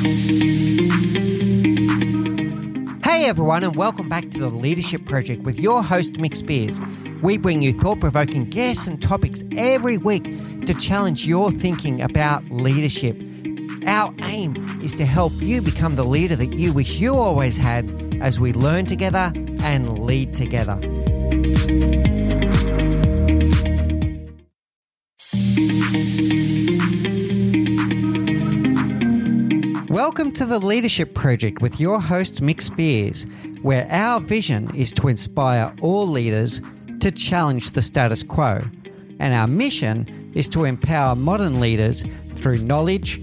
Hey everyone, and welcome back to the Leadership Project with your host, Mick Spears. We bring you thought provoking guests and topics every week to challenge your thinking about leadership. Our aim is to help you become the leader that you wish you always had as we learn together and lead together. Welcome to the Leadership Project with your host, Mick Spears, where our vision is to inspire all leaders to challenge the status quo. And our mission is to empower modern leaders through knowledge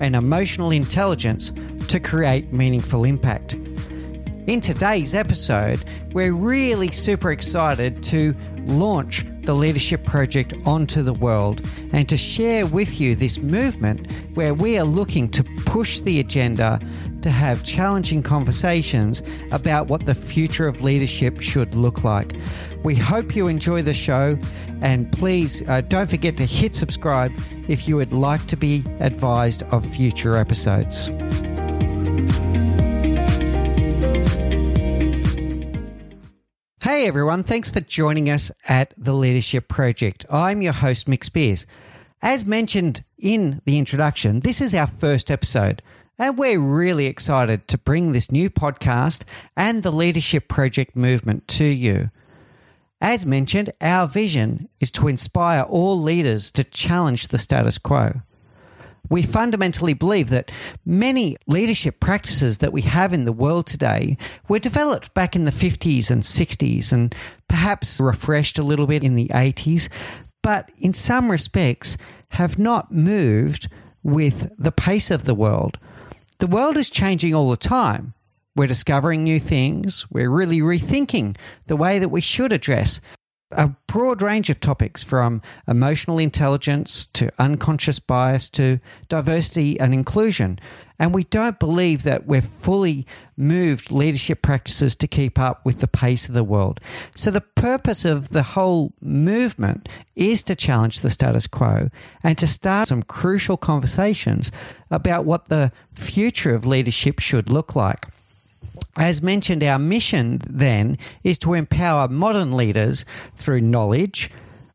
and emotional intelligence to create meaningful impact. In today's episode, we're really super excited to launch the Leadership Project onto the world and to share with you this movement where we are looking to push the agenda to have challenging conversations about what the future of leadership should look like. We hope you enjoy the show and please uh, don't forget to hit subscribe if you would like to be advised of future episodes. Hey everyone, thanks for joining us at the Leadership Project. I'm your host, Mick Spears. As mentioned in the introduction, this is our first episode, and we're really excited to bring this new podcast and the Leadership Project movement to you. As mentioned, our vision is to inspire all leaders to challenge the status quo we fundamentally believe that many leadership practices that we have in the world today were developed back in the 50s and 60s and perhaps refreshed a little bit in the 80s, but in some respects have not moved with the pace of the world. The world is changing all the time. We're discovering new things. We're really rethinking the way that we should address a broad range of topics from emotional intelligence to unconscious bias to diversity and inclusion. And we don't believe that we've fully moved leadership practices to keep up with the pace of the world. So, the purpose of the whole movement is to challenge the status quo and to start some crucial conversations about what the future of leadership should look like. As mentioned, our mission then is to empower modern leaders through knowledge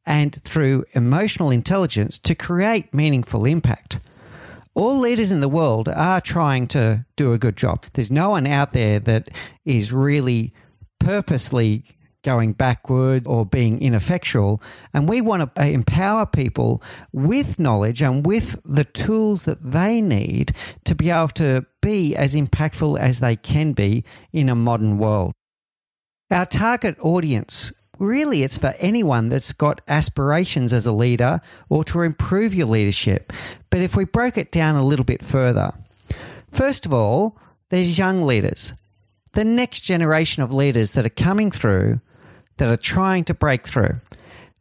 and through emotional intelligence to create meaningful impact. All leaders in the world are trying to do a good job. There's no one out there that is really purposely going backwards or being ineffectual. And we want to uh, empower people with knowledge and with the tools that they need to be able to be as impactful as they can be in a modern world. Our target audience really it's for anyone that's got aspirations as a leader or to improve your leadership. But if we broke it down a little bit further, first of all, there's young leaders, the next generation of leaders that are coming through that are trying to break through.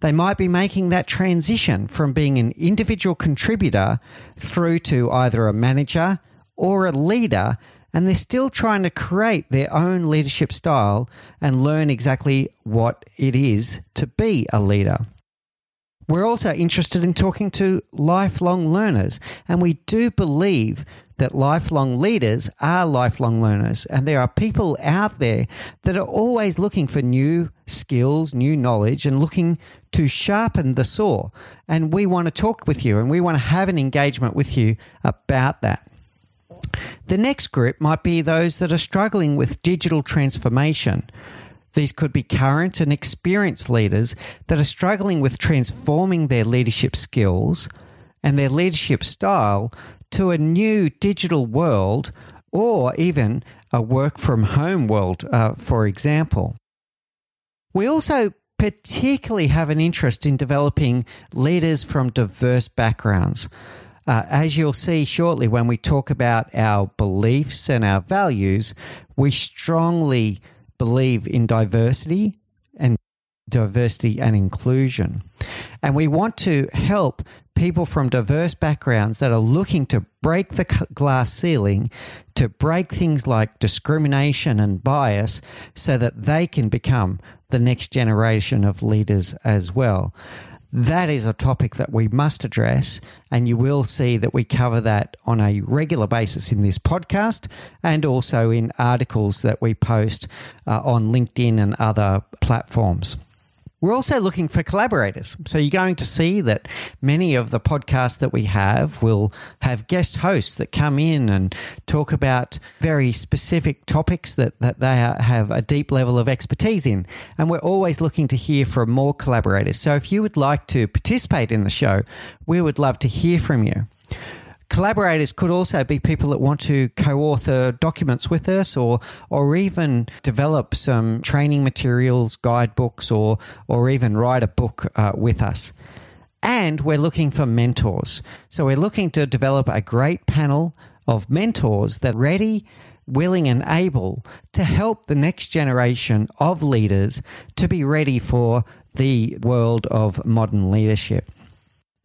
They might be making that transition from being an individual contributor through to either a manager or a leader, and they're still trying to create their own leadership style and learn exactly what it is to be a leader. We're also interested in talking to lifelong learners, and we do believe that lifelong leaders are lifelong learners. And there are people out there that are always looking for new skills, new knowledge, and looking to sharpen the saw. And we want to talk with you and we want to have an engagement with you about that. The next group might be those that are struggling with digital transformation. These could be current and experienced leaders that are struggling with transforming their leadership skills and their leadership style to a new digital world or even a work from home world, uh, for example. We also particularly have an interest in developing leaders from diverse backgrounds. Uh, as you'll see shortly when we talk about our beliefs and our values, we strongly believe in diversity and diversity and inclusion. And we want to help people from diverse backgrounds that are looking to break the glass ceiling, to break things like discrimination and bias, so that they can become the next generation of leaders as well. That is a topic that we must address. And you will see that we cover that on a regular basis in this podcast and also in articles that we post uh, on LinkedIn and other platforms. We're also looking for collaborators. So you're going to see that many of the podcasts that we have will have guest hosts that come in and talk about very specific topics that, that they have a deep level of expertise in. And we're always looking to hear from more collaborators. So if you would like to participate in the show, we would love to hear from you. Collaborators could also be people that want to co-author documents with us or or even develop some training materials, guidebooks or or even write a book uh, with us. And we're looking for mentors. So we're looking to develop a great panel of mentors that are ready, willing and able to help the next generation of leaders to be ready for the world of modern leadership.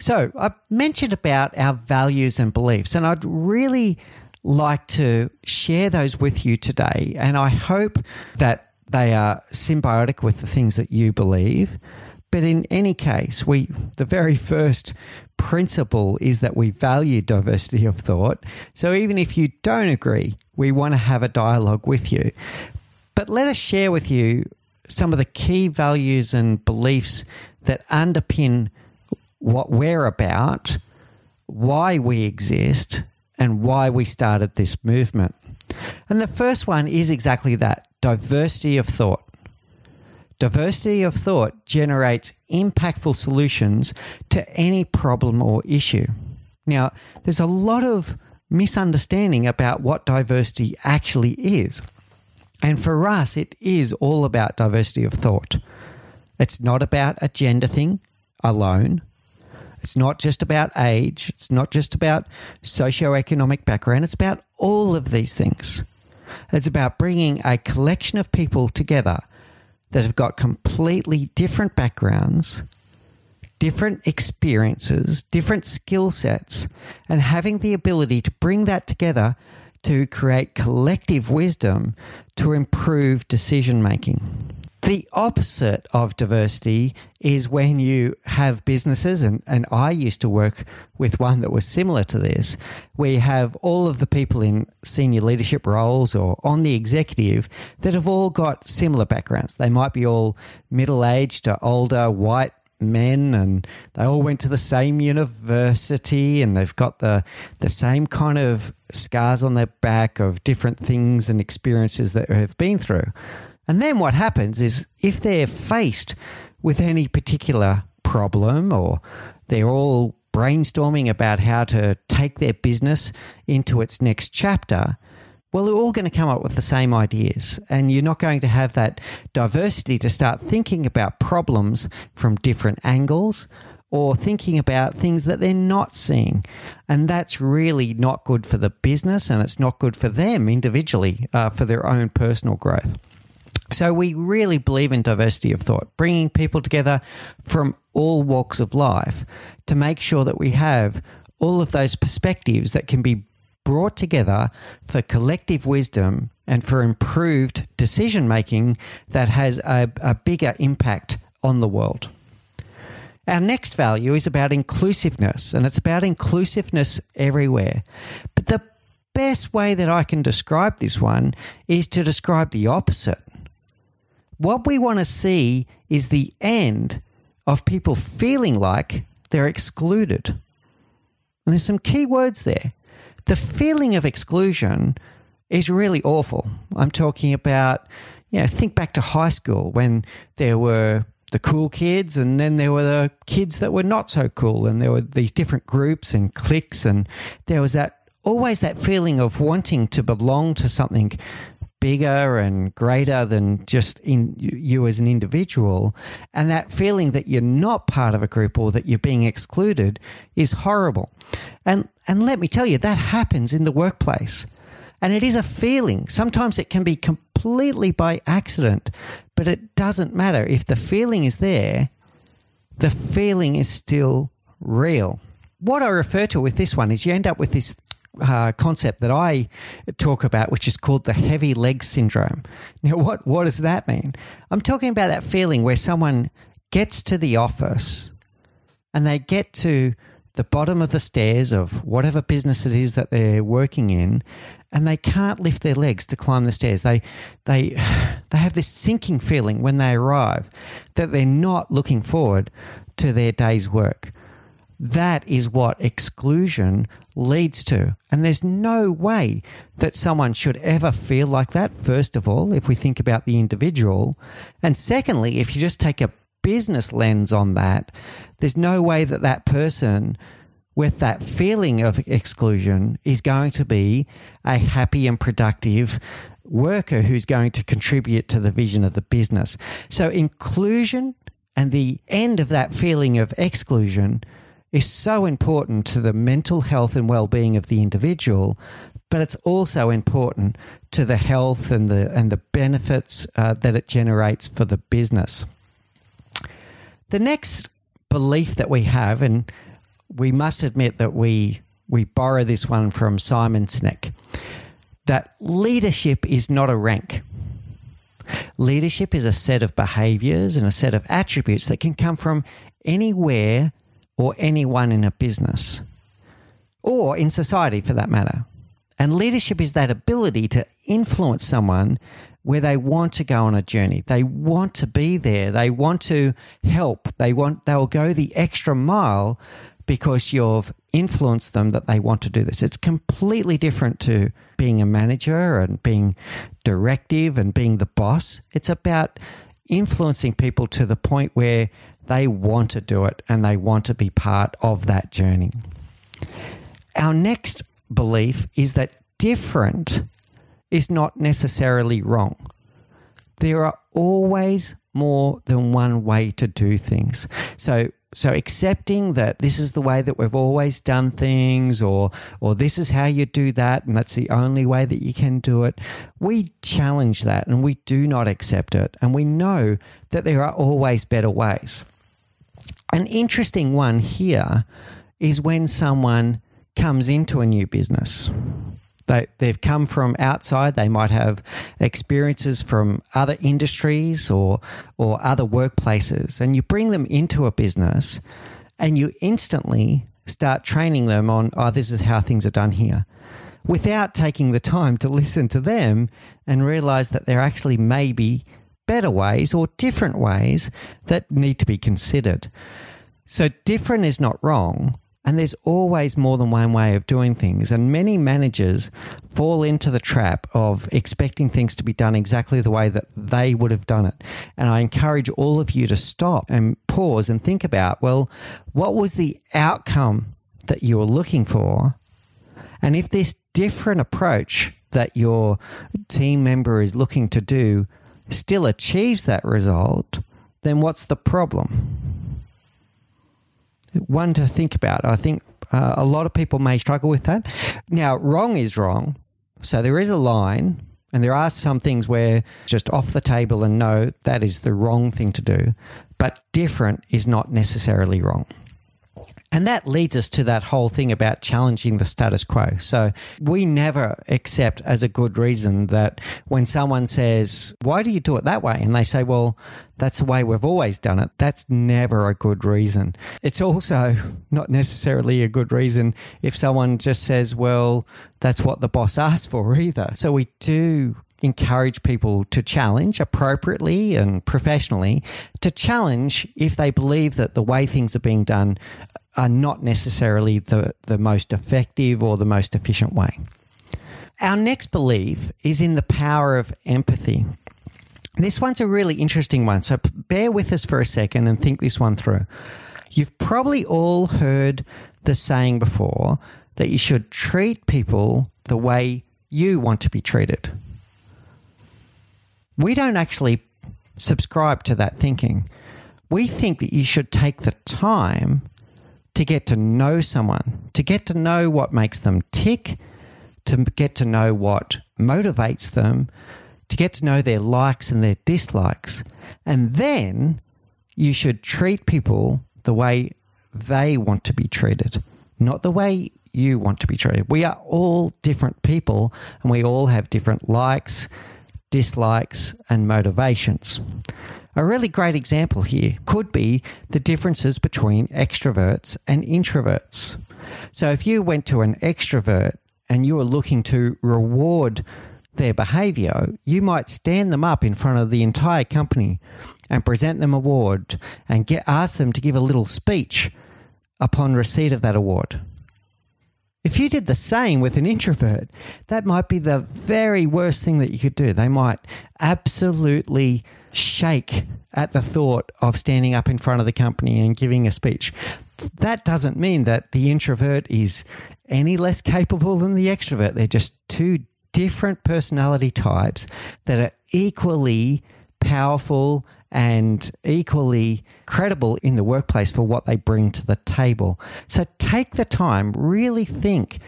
So, I mentioned about our values and beliefs, and I'd really like to share those with you today. And I hope that they are symbiotic with the things that you believe. But in any case, we the very first principle is that we value diversity of thought. So even if you don't agree, we want to have a dialogue with you. But let us share with you some of the key values and beliefs that underpin what we're about, why we exist, and why we started this movement. And the first one is exactly that diversity of thought. Diversity of thought generates impactful solutions to any problem or issue. Now, there's a lot of misunderstanding about what diversity actually is. And for us, it is all about diversity of thought. It's not about a gender thing alone. It's not just about age, it's not just about socioeconomic background, it's about all of these things. It's about bringing a collection of people together that have got completely different backgrounds, different experiences, different skill sets, and having the ability to bring that together to create collective wisdom to improve decision making. The opposite of diversity is when you have businesses, and, and I used to work with one that was similar to this, where you have all of the people in senior leadership roles or on the executive that have all got similar backgrounds. They might be all middle aged to older white men and they all went to the same university and they've got the the same kind of scars on their back of different things and experiences that have been through. And then what happens is if they're faced with any particular problem or they're all brainstorming about how to take their business into its next chapter, well, they're all going to come up with the same ideas. And you're not going to have that diversity to start thinking about problems from different angles or thinking about things that they're not seeing. And that's really not good for the business and it's not good for them individually uh, for their own personal growth. So we really believe in diversity of thought, bringing people together from all walks of life to make sure that we have all of those perspectives that can be brought together for collective wisdom and for improved decision making that has a, a bigger impact on the world. Our next value is about inclusiveness, and it's about inclusiveness everywhere. But the best way that I can describe this one is to describe the opposite what we want to see is the end of people feeling like they're excluded. And there's some key words there. The feeling of exclusion is really awful. I'm talking about, you know, think back to high school when there were the cool kids and then there were the kids that were not so cool and there were these different groups and cliques and there was that always that feeling of wanting to belong to something bigger and greater than just in you as an individual. And that feeling that you're not part of a group or that you're being excluded is horrible. And and let me tell you that happens in the workplace. And it is a feeling. Sometimes it can be completely by accident but it doesn't matter. If the feeling is there the feeling is still real. What I refer to with this one is you end up with this uh, concept that I talk about, which is called the heavy leg syndrome. Now, what, what does that mean? I'm talking about that feeling where someone gets to the office and they get to the bottom of the stairs of whatever business it is that they're working in and they can't lift their legs to climb the stairs they they they have this sinking feeling when they arrive that they're not looking forward to their day's work that is what exclusion leads to. And there's no way that someone should ever feel like that, first of all, if we think about the individual. And secondly, if you just take a business lens on that, there's no way that that person with that feeling of exclusion is going to be a happy and productive worker who's going to contribute to the vision of the business. So, inclusion and the end of that feeling of exclusion is so important to the mental health and well-being of the individual but it's also important to the health and the and the benefits uh, that it generates for the business. The next belief that we have, and we must admit that we we borrow this one from Simon Sinek, that leadership is not a rank. Leadership is a set of behaviors and a set of attributes that can come from anywhere or anyone in a business or in society for that matter. And leadership is that ability to influence someone where they want to go on a journey. They want to be there. They want to help. They want they'll go the extra mile because you've influenced them that they want to do this. It's completely different to being a manager and being directive and being the boss. It's about influencing people to the point where they want to do it and they want to be part of that journey. Our next belief is that different is not necessarily wrong. There are always more than one way to do things. So so accepting that this is the way that we've always done things or or this is how you do that and that's the only way that you can do it we challenge that and we do not accept it and we know that there are always better ways an interesting one here is when someone comes into a new business. They, they've come from outside. They might have experiences from other industries or, or other workplaces. And you bring them into a business and you instantly start training them on, oh, this is how things are done here, without taking the time to listen to them and realize that there actually may be better ways or different ways that need to be considered. So, different is not wrong. And there's always more than one way of doing things. And many managers fall into the trap of expecting things to be done exactly the way that they would have done it. And I encourage all of you to stop and pause and think about well, what was the outcome that you were looking for? And if this different approach that your team member is looking to do still achieves that result, then what's the problem? One to think about. I think uh, a lot of people may struggle with that. Now, wrong is wrong. So there is a line, and there are some things where just off the table and no, that is the wrong thing to do. But different is not necessarily wrong. And that leads us to that whole thing about challenging the status quo. So we never accept as a good reason that when someone says, Why do you do it that way? And they say, Well, that's the way we've always done it. That's never a good reason. It's also not necessarily a good reason if someone just says, Well, that's what the boss asked for either. So we do encourage people to challenge appropriately and professionally to challenge if they believe that the way things are being done are not necessarily the, the most effective or the most efficient way. Our next belief is in the power of empathy. This one's a really interesting one, so bear with us for a second and think this one through. You've probably all heard the saying before that you should treat people the way you want to be treated. We don't actually subscribe to that thinking. We think that you should take the time to get to know someone, to get to know what makes them tick, to get to know what motivates them, to get to know their likes and their dislikes. And then you should treat people the way they want to be treated, not the way you want to be treated. We are all different people and we all have different likes, dislikes, and motivations. A really great example here could be the differences between extroverts and introverts. So, if you went to an extrovert and you were looking to reward their behavior, you might stand them up in front of the entire company and present them award and get ask them to give a little speech upon receipt of that award. If you did the same with an introvert, that might be the very worst thing that you could do. They might absolutely shake at the thought of standing up in front of the company and giving a speech. That doesn't mean that the introvert is any less capable than the extrovert. They're just two different personality types that are equally powerful and equally credible in the workplace for what they bring to the table. So take the time, really think,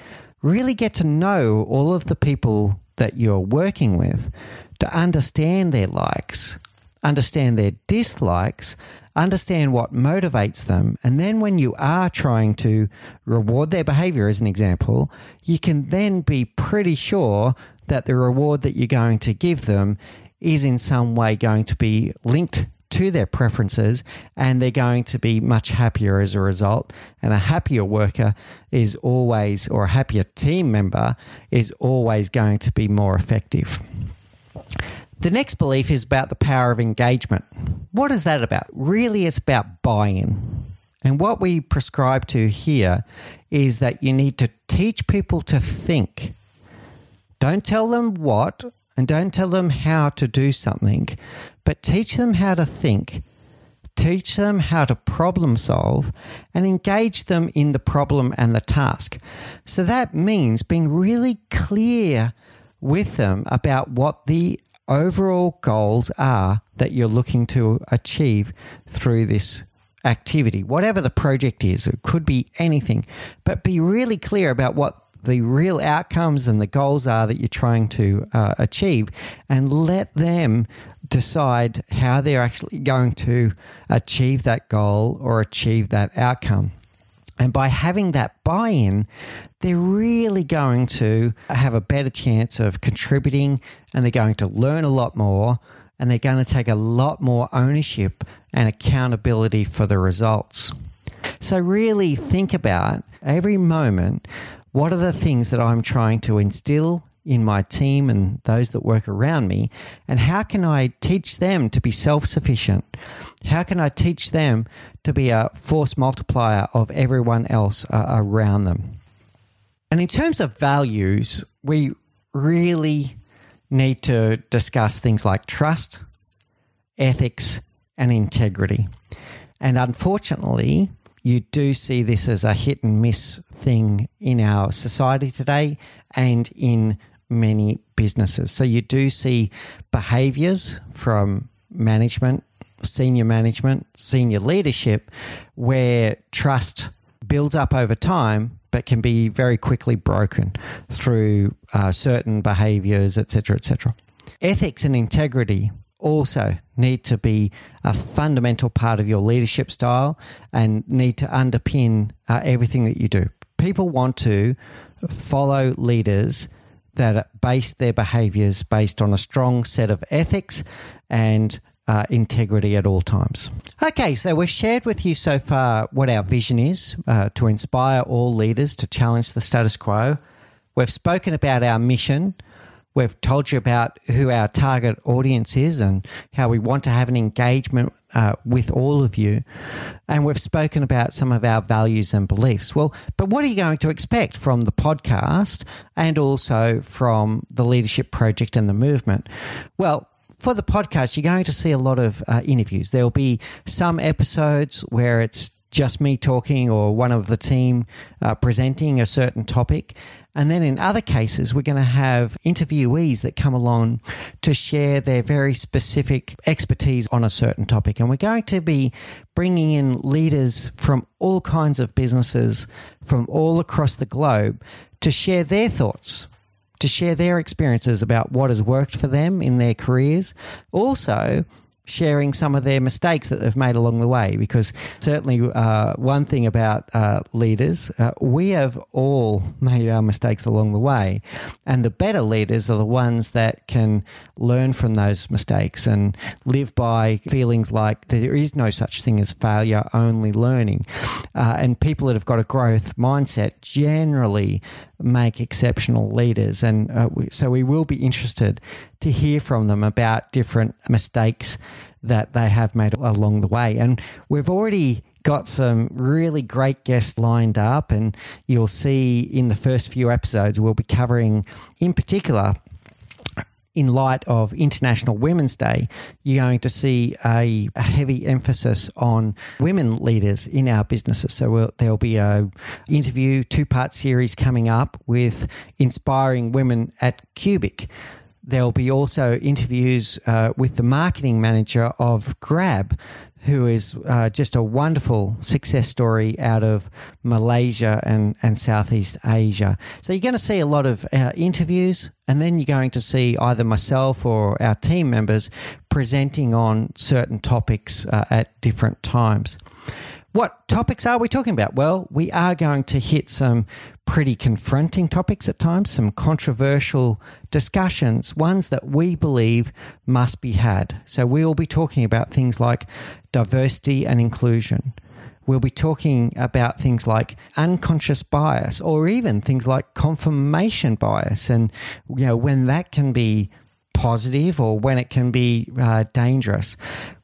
really get to know all of the people that you're working with to understand their likes, understand their dislikes, understand what motivates them. And then when you are trying to reward their behavior, as an example, you can then be pretty sure that the reward that you're going to give them is in some way going to be linked to their preferences and they're going to be much happier as a result. And a happier worker is always, or a happier team member is always going to be more effective. The next belief is about the power of engagement. What is that about? Really, it's about buy in. And what we prescribe to here is that you need to teach people to think. Don't tell them what and don't tell them how to do something, but teach them how to think. Teach them how to problem solve and engage them in the problem and the task. So that means being really clear with them about what the overall goals are that you're looking to achieve through this activity, whatever the project is. It could be anything, but be really clear about what the real outcomes and the goals are that you're trying to uh, achieve and let them decide how they're actually going to achieve that goal or achieve that outcome. And by having that buy in, they're really going to have a better chance of contributing and they're going to learn a lot more and they're going to take a lot more ownership and accountability for the results. So, really think about every moment what are the things that I'm trying to instill in my team and those that work around me? And how can I teach them to be self sufficient? How can I teach them to be a force multiplier of everyone else uh, around them? And in terms of values, we really need to discuss things like trust, ethics, and integrity. And unfortunately, you do see this as a hit and miss thing in our society today and in many businesses. So you do see behaviors from management, senior management, senior leadership, where trust builds up over time but can be very quickly broken through uh, certain behaviors, etc., etc. Ethics and integrity also need to be a fundamental part of your leadership style and need to underpin uh, everything that you do. People want to follow leaders that base their behaviors based on a strong set of ethics and uh, integrity at all times. Okay, so we've shared with you so far what our vision is uh, to inspire all leaders to challenge the status quo. We've spoken about our mission We've told you about who our target audience is and how we want to have an engagement uh, with all of you. And we've spoken about some of our values and beliefs. Well, but what are you going to expect from the podcast and also from the Leadership Project and the movement? Well, for the podcast, you're going to see a lot of uh, interviews. There'll be some episodes where it's just me talking or one of the team uh, presenting a certain topic. And then in other cases, we're going to have interviewees that come along to share their very specific expertise on a certain topic. And we're going to be bringing in leaders from all kinds of businesses from all across the globe to share their thoughts, to share their experiences about what has worked for them in their careers. Also, sharing some of their mistakes that they've made along the way. Because certainly, uh, one thing about uh, leaders, uh, we have all made our mistakes along the way. And the better leaders are the ones that can learn from those mistakes and live by feelings like there is no such thing as failure, only learning. Uh, and people that have got a growth mindset generally make exceptional leaders. And uh, we, so we will be interested to hear from them about different mistakes that they have made along the way. And we've already got some really great guests lined up, and you'll see in the first few episodes, we'll be covering, in particular, in light of International Women's Day, you're going to see a, a heavy emphasis on women leaders in our businesses. So we'll, there'll be a interview two part series coming up with inspiring women at Cubic. There'll be also interviews uh, with the marketing manager of Grab, who is uh, just a wonderful success story out of Malaysia and, and Southeast Asia. So you're going to see a lot of uh, interviews, and then you're going to see either myself or our team members presenting on certain topics uh, at different times. What topics are we talking about? Well, we are going to hit some pretty confronting topics at times, some controversial discussions, ones that we believe must be had. So we will be talking about things like diversity and inclusion. We'll be talking about things like unconscious bias or even things like confirmation bias and you know when that can be positive or when it can be uh, dangerous.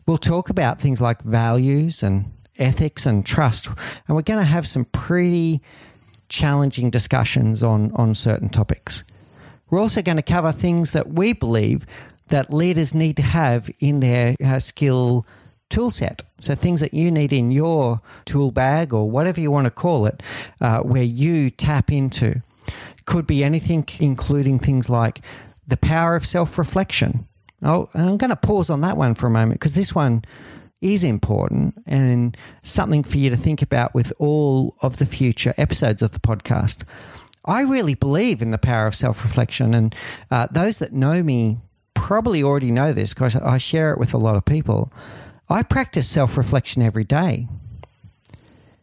We'll talk about things like values and ethics and trust. And we're going to have some pretty challenging discussions on, on certain topics. We're also going to cover things that we believe that leaders need to have in their uh, skill tool set. So things that you need in your tool bag or whatever you want to call it, uh, where you tap into. Could be anything, including things like the power of self reflection. Oh, I'm going to pause on that one for a moment because this one is important and something for you to think about with all of the future episodes of the podcast. I really believe in the power of self reflection, and uh, those that know me probably already know this because I share it with a lot of people. I practice self reflection every day.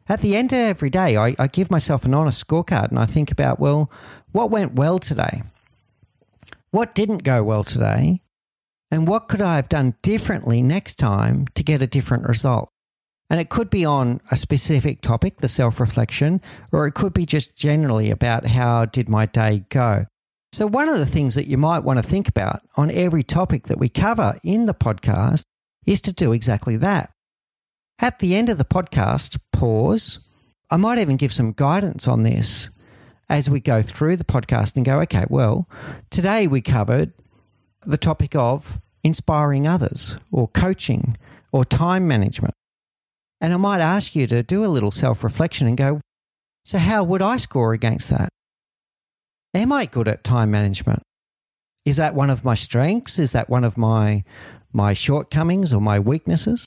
At the end of every day, I, I give myself an honest scorecard and I think about, well, what went well today? What didn't go well today? And what could I have done differently next time to get a different result? And it could be on a specific topic, the self reflection, or it could be just generally about how did my day go. So, one of the things that you might want to think about on every topic that we cover in the podcast is to do exactly that. At the end of the podcast, pause. I might even give some guidance on this as we go through the podcast and go, okay, well, today we covered the topic of inspiring others or coaching or time management. And I might ask you to do a little self reflection and go, so how would I score against that? Am I good at time management? Is that one of my strengths? Is that one of my, my shortcomings or my weaknesses?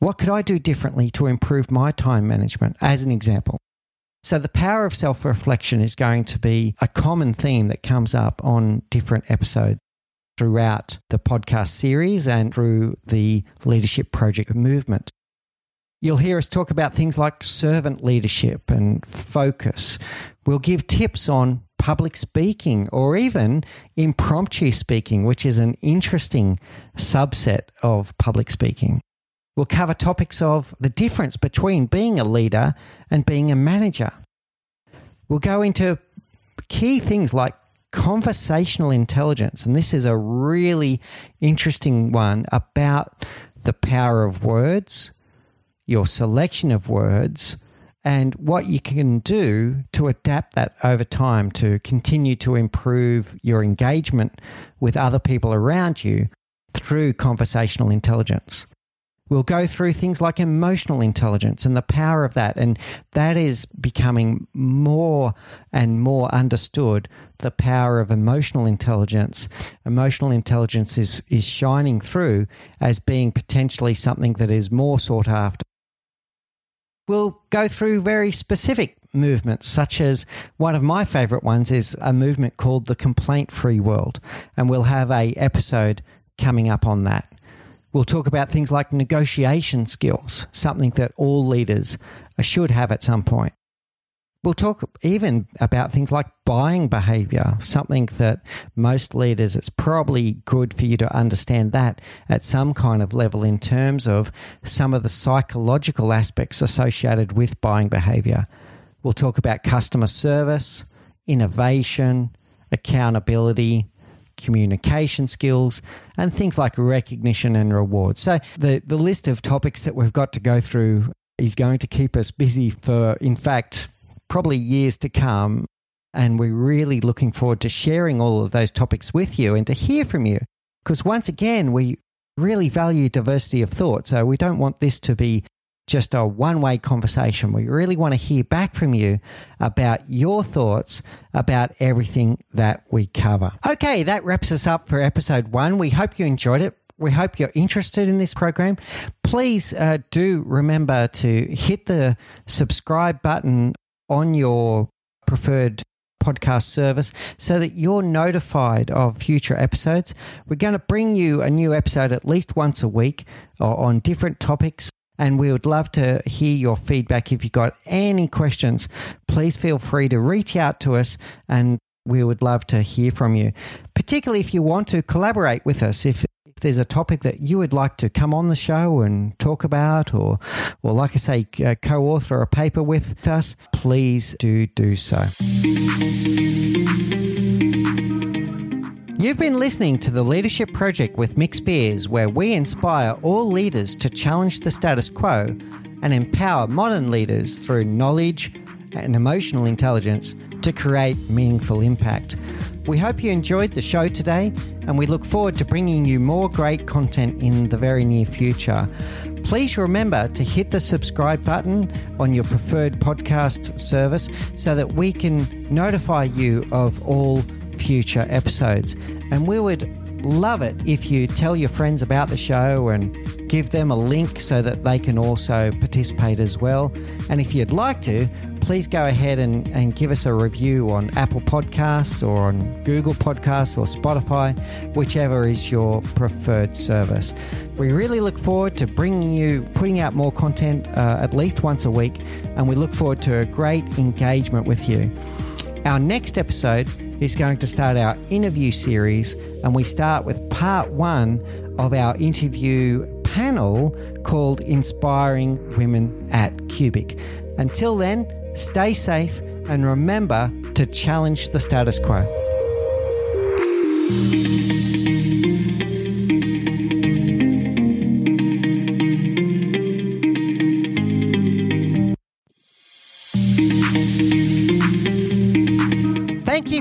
What could I do differently to improve my time management, as an example? So, the power of self reflection is going to be a common theme that comes up on different episodes throughout the podcast series and through the leadership project movement. You'll hear us talk about things like servant leadership and focus. We'll give tips on public speaking or even impromptu speaking, which is an interesting subset of public speaking. We'll cover topics of the difference between being a leader and being a manager. We'll go into key things like conversational intelligence. And this is a really interesting one about the power of words, your selection of words, and what you can do to adapt that over time to continue to improve your engagement with other people around you through conversational intelligence. We'll go through things like emotional intelligence and the power of that. And that is becoming more and more understood the power of emotional intelligence. Emotional intelligence is, is shining through as being potentially something that is more sought after. We'll go through very specific movements, such as one of my favorite ones is a movement called the complaint free world. And we'll have a episode coming up on that. We'll talk about things like negotiation skills, something that all leaders should have at some point. We'll talk even about things like buying behavior, something that most leaders, it's probably good for you to understand that at some kind of level in terms of some of the psychological aspects associated with buying behavior. We'll talk about customer service, innovation, accountability, communication skills, and things like recognition and reward. So, the, the list of topics that we've got to go through is going to keep us busy for, in fact, probably years to come. And we're really looking forward to sharing all of those topics with you and to hear from you. Because once again, we really value diversity of thought. So we don't want this to be just a one way conversation. We really want to hear back from you about your thoughts about everything that we cover. Okay, that wraps us up for episode one. We hope you enjoyed it. We hope you're interested in this program. Please uh, do remember to hit the subscribe button on your preferred podcast service so that you're notified of future episodes. We're going to bring you a new episode at least once a week uh, on different topics. And we would love to hear your feedback. If you've got any questions, please feel free to reach out to us and we would love to hear from you. Particularly if you want to collaborate with us. If if there's a topic that you would like to come on the show and talk about, or, or like I say, uh, co author a paper with us, please do do so. You've been listening to the Leadership Project with Mick Spears, where we inspire all leaders to challenge the status quo and empower modern leaders through knowledge and emotional intelligence to create meaningful impact. We hope you enjoyed the show today, and we look forward to bringing you more great content in the very near future. Please remember to hit the subscribe button on your preferred podcast service so that we can notify you of all future episodes. And we would love it if you tell your friends about the show and give them a link so that they can also participate as well. And if you'd like to, please go ahead and, and give us a review on Apple Podcasts or on Google Podcasts or Spotify, whichever is your preferred service. We really look forward to bringing you, putting out more content uh, at least once a week, and we look forward to a great engagement with you. Our next episode is going to start our interview series, and we start with part one of our interview panel called Inspiring Women at Cubic. Until then, stay safe and remember to challenge the status quo.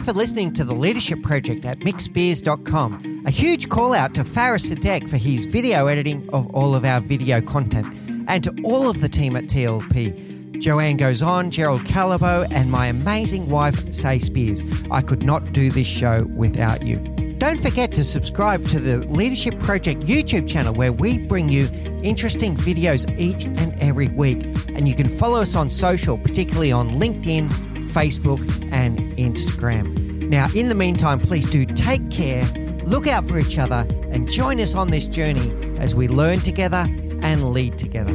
For listening to the Leadership Project at mickspears.com. A huge call out to Faris Sadek for his video editing of all of our video content, and to all of the team at TLP. Joanne goes on, Gerald Calabo, and my amazing wife, Say Spears. I could not do this show without you. Don't forget to subscribe to the Leadership Project YouTube channel where we bring you interesting videos each and every week. And you can follow us on social, particularly on LinkedIn, Facebook, and Instagram. Now, in the meantime, please do take care, look out for each other, and join us on this journey as we learn together and lead together.